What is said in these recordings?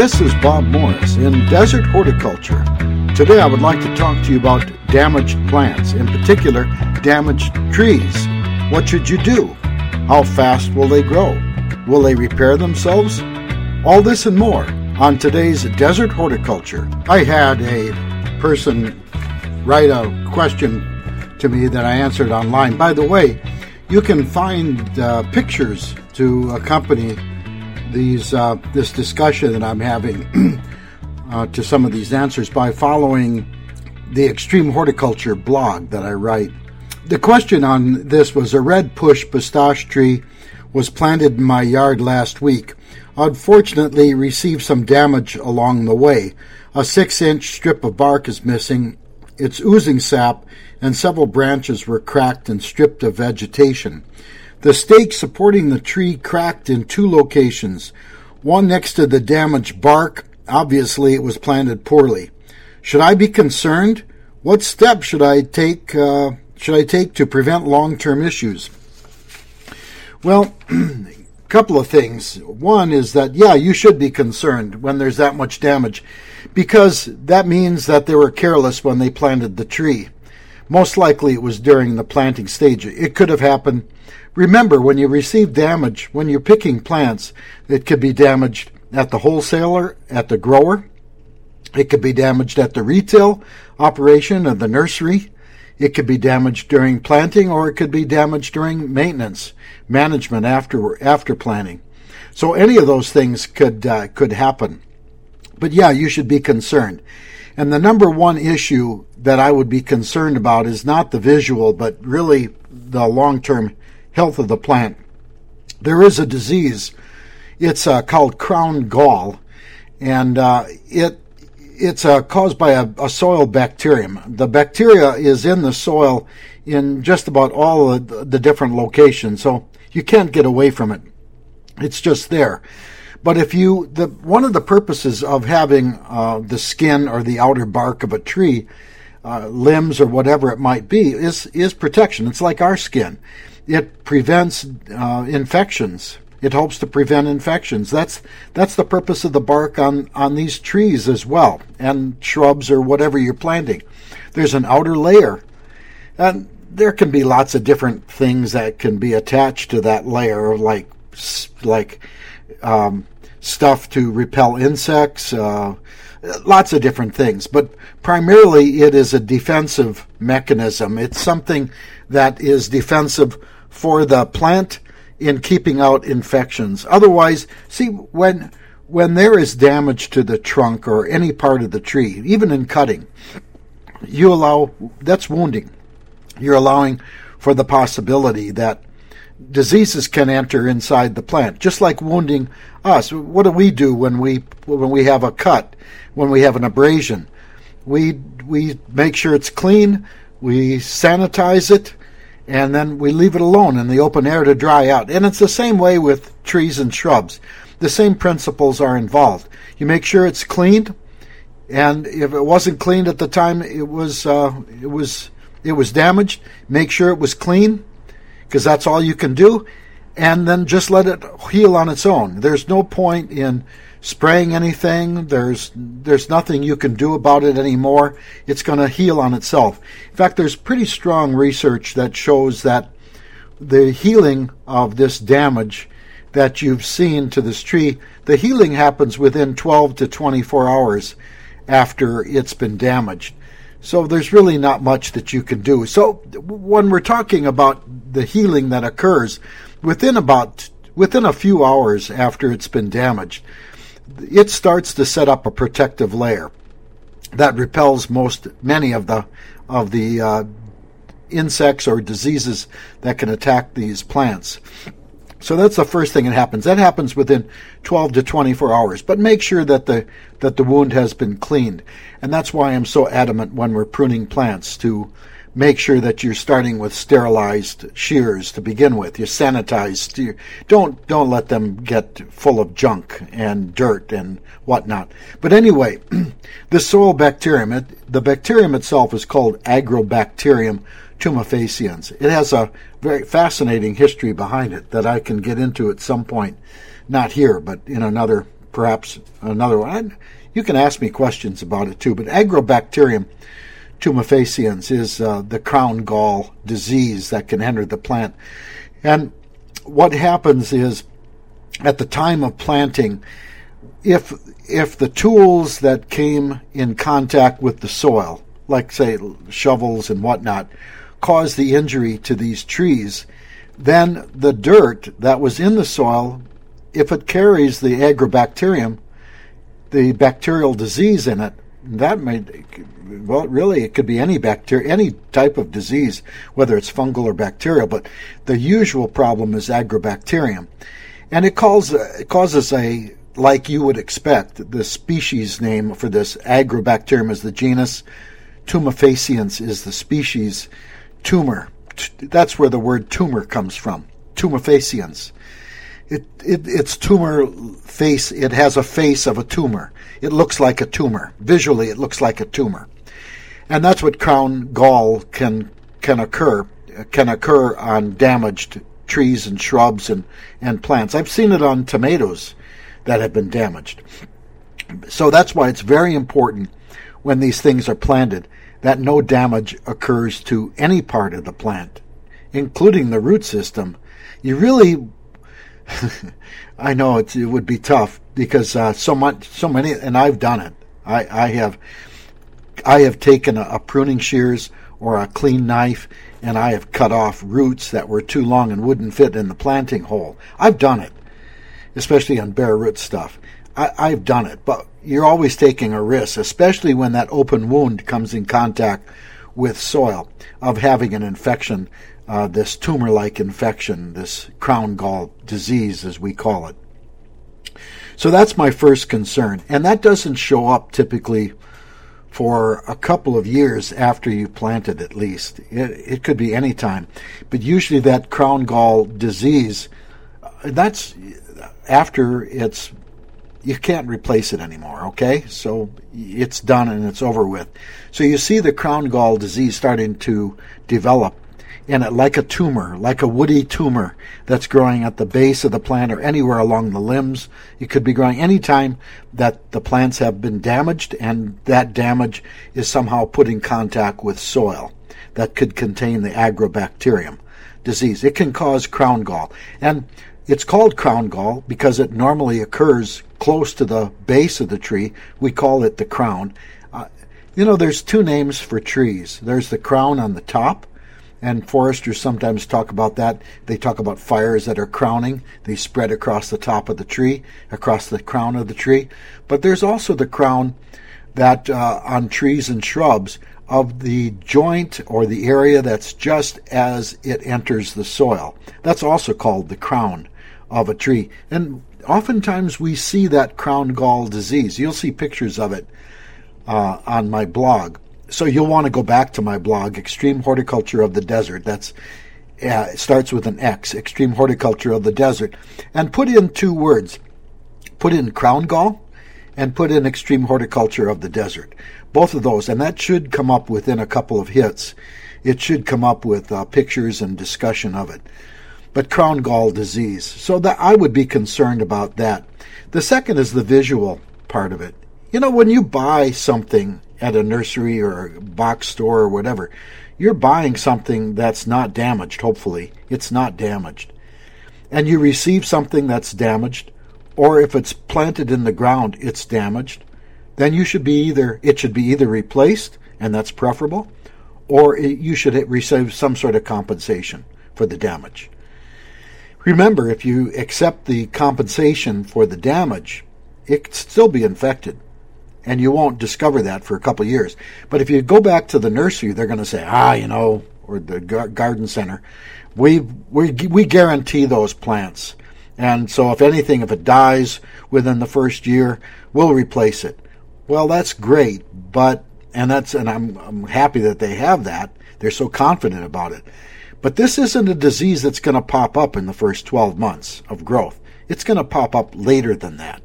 This is Bob Morris in Desert Horticulture. Today I would like to talk to you about damaged plants, in particular, damaged trees. What should you do? How fast will they grow? Will they repair themselves? All this and more on today's Desert Horticulture. I had a person write a question to me that I answered online. By the way, you can find uh, pictures to accompany these uh, this discussion that I'm having uh, to some of these answers by following the Xtreme Horticulture blog that I write. The question on this was a red push pistache tree was planted in my yard last week. Unfortunately, received some damage along the way. A six inch strip of bark is missing. It's oozing sap, and several branches were cracked and stripped of vegetation. The stake supporting the tree cracked in two locations, one next to the damaged bark. Obviously, it was planted poorly. Should I be concerned? What steps should I take? Uh, should I take to prevent long-term issues? Well, a couple of things. One is that yeah, you should be concerned when there's that much damage, because that means that they were careless when they planted the tree. Most likely, it was during the planting stage. It could have happened Remember, when you receive damage, when you're picking plants, it could be damaged at the wholesaler, at the grower. It could be damaged at the retail operation of the nursery. It could be damaged during planting or it could be damaged during maintenance, management after, after planting. So any of those things could, uh, could happen. But yeah, you should be concerned. And the number one issue that I would be concerned about is not the visual, but really the long term health of the plant. There is a disease. It's uh, called crown gall, and uh, it it's uh, caused by a, a, soil bacterium. The bacteria is in the soil in just about all the, the different locations, so you can't get away from it. It's just there. But if you, the one of the purposes of having uh, the skin or the outer bark of a tree, uh, limbs or whatever it might be, is is protection. It's like our skin it prevents uh, infections. It helps to prevent infections. That's that's the purpose of the bark on on these trees as well, and shrubs or whatever you're planting. There's an outer layer, and there can be lots of different things that can be attached to that layer, like like um, stuff to repel insects, uh, lots of different things. But primarily, it is a defensive mechanism. It's something that is defensive for the plant in keeping out infections. Otherwise, see, when when there is damage to the trunk or any part of the tree, even in cutting, you allow that's wounding. You're allowing for the possibility that diseases can enter inside the plant, just like wounding us. What do we do when we when we have a cut, when we have an abrasion? We we make sure it's clean. We sanitize it and then we leave it alone in the open air to dry out. And it's the same way with trees and shrubs. The same principles are involved. You make sure it's cleaned, and if it wasn't cleaned at the time it was uh, it was it was damaged, make sure it was clean, because that's all you can do, and then just let it heal on its own. There's no point in spraying anything. There's there's nothing you can do about it anymore. It's going to heal on itself. In fact, there's pretty strong research that shows that the healing of this damage that you've seen to this tree, the healing happens within 12 to 24 hours after it's been damaged. So there's really not much that you can do. So when we're talking about the healing that occurs within about within a few hours after it's been damaged, it starts to set up a protective layer that repels most many of the of the uh, insects or diseases that can attack these plants. So that's the first thing that happens. That happens within 12 to 24 hours. But make sure that the that the wound has been cleaned. And that's why I'm so adamant when we're pruning plants to make sure that you're starting with sterilized shears to begin with. You sanitize. You don't don't let them get full of junk and dirt and whatnot. But anyway, the soil bacterium, it, the bacterium itself is called Agrobacterium tumefaciens. It has a very fascinating history behind it that I can get into at some point, not here, but in another perhaps another one. You can ask me questions about it too, but Agrobacterium tumefaciens is uh, the crown gall disease that can enter the plant. And what happens is at the time of planting, if if the tools that came in contact with the soil, like say shovels and whatnot, cause the injury to these trees, then the dirt that was in the soil, if it carries the agrobacterium, the bacterial disease in it, that may well really it could be any bacteria any type of disease whether it's fungal or bacterial but the usual problem is agrobacterium. And it calls it causes a like you would expect the species name for this agrobacterium is the genus tumefaciens is the species tumor. That's where the word tumor comes from tumefaciens it, it, its tumor face, it has a face of a tumor. It looks like a tumor. Visually, it looks like a tumor. And that's what crown gall can, can occur, can occur on damaged trees and shrubs and, and plants. I've seen it on tomatoes that have been damaged. So that's why it's very important when these things are planted that no damage occurs to any part of the plant, including the root system. You really I know it, it would be tough because uh, so much, so many, and I've done it. I, I have, I have taken a, a, pruning shears or a clean knife, and I have cut off roots that were too long and wouldn't fit in the planting hole. I've done it, especially on bare root stuff. I, I've done it, but you're always taking a risk, especially when that open wound comes in contact with soil of having an infection uh, this tumor like infection, this crown gall disease, as we call it. So that's my first concern. And that doesn't show up typically for a couple of years after you planted at least. It, it could be any time. But usually that crown gall disease, uh, that's after it's, you can't replace it anymore, okay? So it's done and it's over with. So you see the crown gall disease starting to develop in it like a tumor, like a woody tumor that's growing at the base of the plant or anywhere along the limbs. It could be growing any time that the plants have been damaged and that damage is somehow put in contact with soil that could contain the agrobacterium disease. It can cause crown gall. And it's called crown gall because it normally occurs close to the base of the tree. We call it the crown. Uh, you know, there's two names for trees. There's the crown on the top, and foresters sometimes talk about that. They talk about fires that are crowning. They spread across the top of the tree, across the crown of the tree. But there's also the crown that uh, on trees and shrubs of the joint or the area that's just as it enters the soil. That's also called the crown of a tree. And oftentimes we see that crown gall disease. You'll see pictures of it uh, on my blog so you'll want to go back to my blog, Xtreme Horticulture of the Desert. That's uh, it starts with an X, Xtreme Horticulture of the Desert, and put in two words. Put in crown gall and put in Xtreme Horticulture of the Desert. Both of those, and that should come up within a couple of hits. It should come up with uh, pictures and discussion of it. But crown gall disease. So that I would be concerned about that. The second is the visual part of it. You know, when you buy something at a nursery or a box store or whatever, you're buying something that's not damaged, hopefully. It's not damaged. And you receive something that's damaged, or if it's planted in the ground, it's damaged, then you should be either, it should be either replaced, and that's preferable, or you should receive some sort of compensation for the damage. Remember, if you accept the compensation for the damage, it could still be infected and you won't discover that for a couple years. But if you go back to the nursery, they're going to say, ah, you know, or the garden center, we we we guarantee those plants. And so, if anything, if it dies within the first year, we'll replace it. Well, that's great, but and that's and I'm I'm happy that they have that. They're so confident about it. But this isn't a disease that's going to pop up in the first 12 months of growth. It's going to pop up later than that.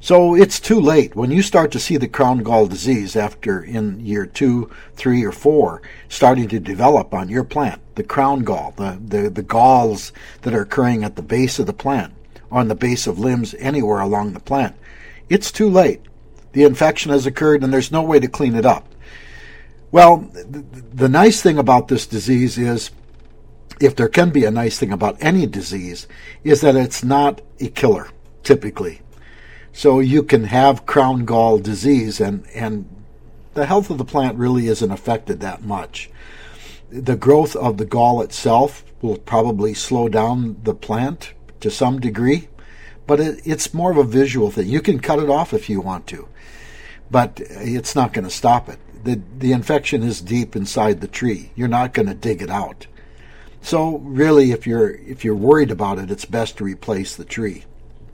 So it's too late. When you start to see the crown gall disease after in year two, three, or four starting to develop on your plant, the crown gall, the, the, the galls that are occurring at the base of the plant, on the base of limbs anywhere along the plant, it's too late. The infection has occurred and there's no way to clean it up. Well, the nice thing about this disease is, if there can be a nice thing about any disease, is that it's not a killer, typically. So you can have crown gall disease and, and the health of the plant really isn't affected that much. The growth of the gall itself will probably slow down the plant to some degree, but it, it's more of a visual thing. You can cut it off if you want to, but it's not going to stop it. The, the infection is deep inside the tree. You're not going to dig it out. So really, if you're if you're worried about it, it's best to replace the tree,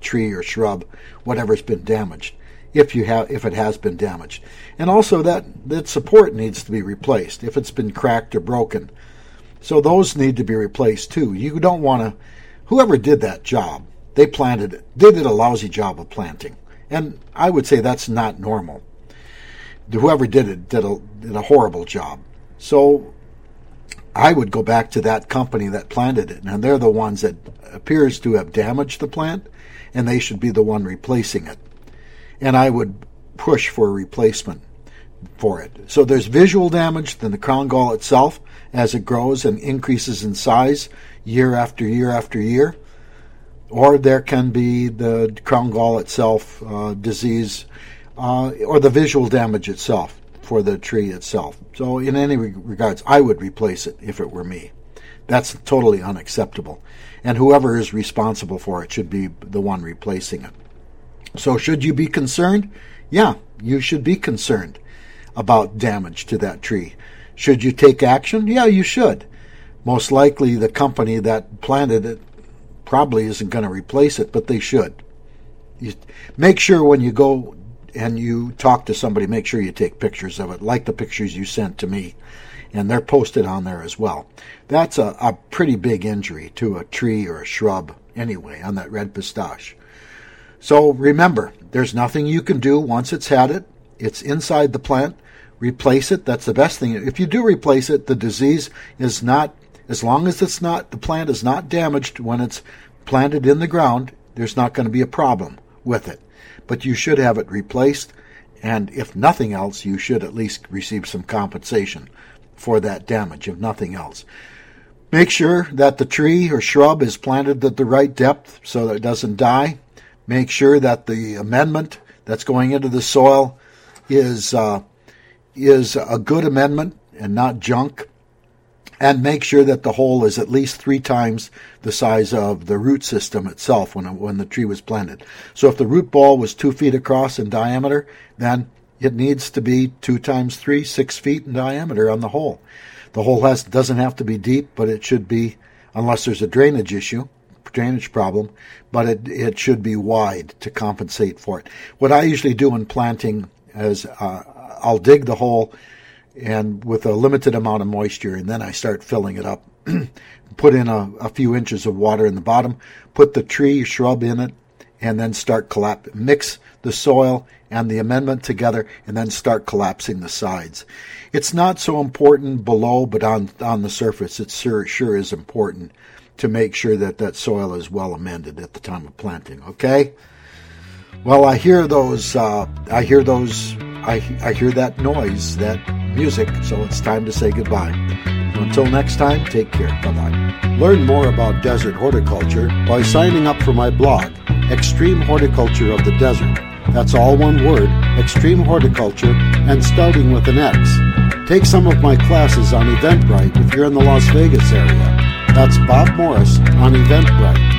tree or shrub, whatever's been damaged, if you have if it has been damaged, and also that that support needs to be replaced if it's been cracked or broken. So those need to be replaced too. You don't want to. Whoever did that job, they planted it. They did a lousy job of planting, and I would say that's not normal. Whoever did it did a did a horrible job. So I would go back to that company that planted it, and they're the ones that appears to have damaged the plant, and they should be the one replacing it. And I would push for a replacement for it. So there's visual damage, then the crown gall itself as it grows and increases in size year after year after year. Or there can be the crown gall itself uh, disease uh, or the visual damage itself for the tree itself. So, in any regards, I would replace it if it were me. That's totally unacceptable. And whoever is responsible for it should be the one replacing it. So, should you be concerned? Yeah, you should be concerned about damage to that tree. Should you take action? Yeah, you should. Most likely, the company that planted it probably isn't going to replace it, but they should. You make sure when you go and you talk to somebody, make sure you take pictures of it, like the pictures you sent to me, and they're posted on there as well. That's a, a pretty big injury to a tree or a shrub, anyway, on that red pistache. So remember, there's nothing you can do once it's had it. It's inside the plant replace it. That's the best thing. If you do replace it, the disease is not, as long as it's not, the plant is not damaged when it's planted in the ground, there's not going to be a problem with it. But you should have it replaced, and if nothing else, you should at least receive some compensation for that damage, if nothing else. Make sure that the tree or shrub is planted at the right depth so that it doesn't die. Make sure that the amendment that's going into the soil is uh, is a good amendment and not junk. And make sure that the hole is at least three times the size of the root system itself when, when the tree was planted. So if the root ball was two feet across in diameter, then it needs to be two times three, six feet in diameter on the hole. The hole has, doesn't have to be deep, but it should be, unless there's a drainage issue, drainage problem, but it, it should be wide to compensate for it. What I usually do in planting is uh, I'll dig the hole and with a limited amount of moisture, and then I start filling it up. put in a, a, few inches of water in the bottom, put the tree shrub in it, and then start collapse. Mix the soil and the amendment together, and then start collapsing the sides. It's not so important below, but on on the surface, it sure sure is important to make sure that that soil is well amended at the time of planting. Okay. Well, I hear those. Uh, I hear those I, I hear that noise, that music, so it's time to say goodbye. Until next time, take care. Bye bye. Learn more about desert horticulture by signing up for my blog, Xtreme Horticulture of the Desert. That's all one word, Xtreme Horticulture, and starting with an X. Take some of my classes on Eventbrite if you're in the Las Vegas area. That's Bob Morris on Eventbrite.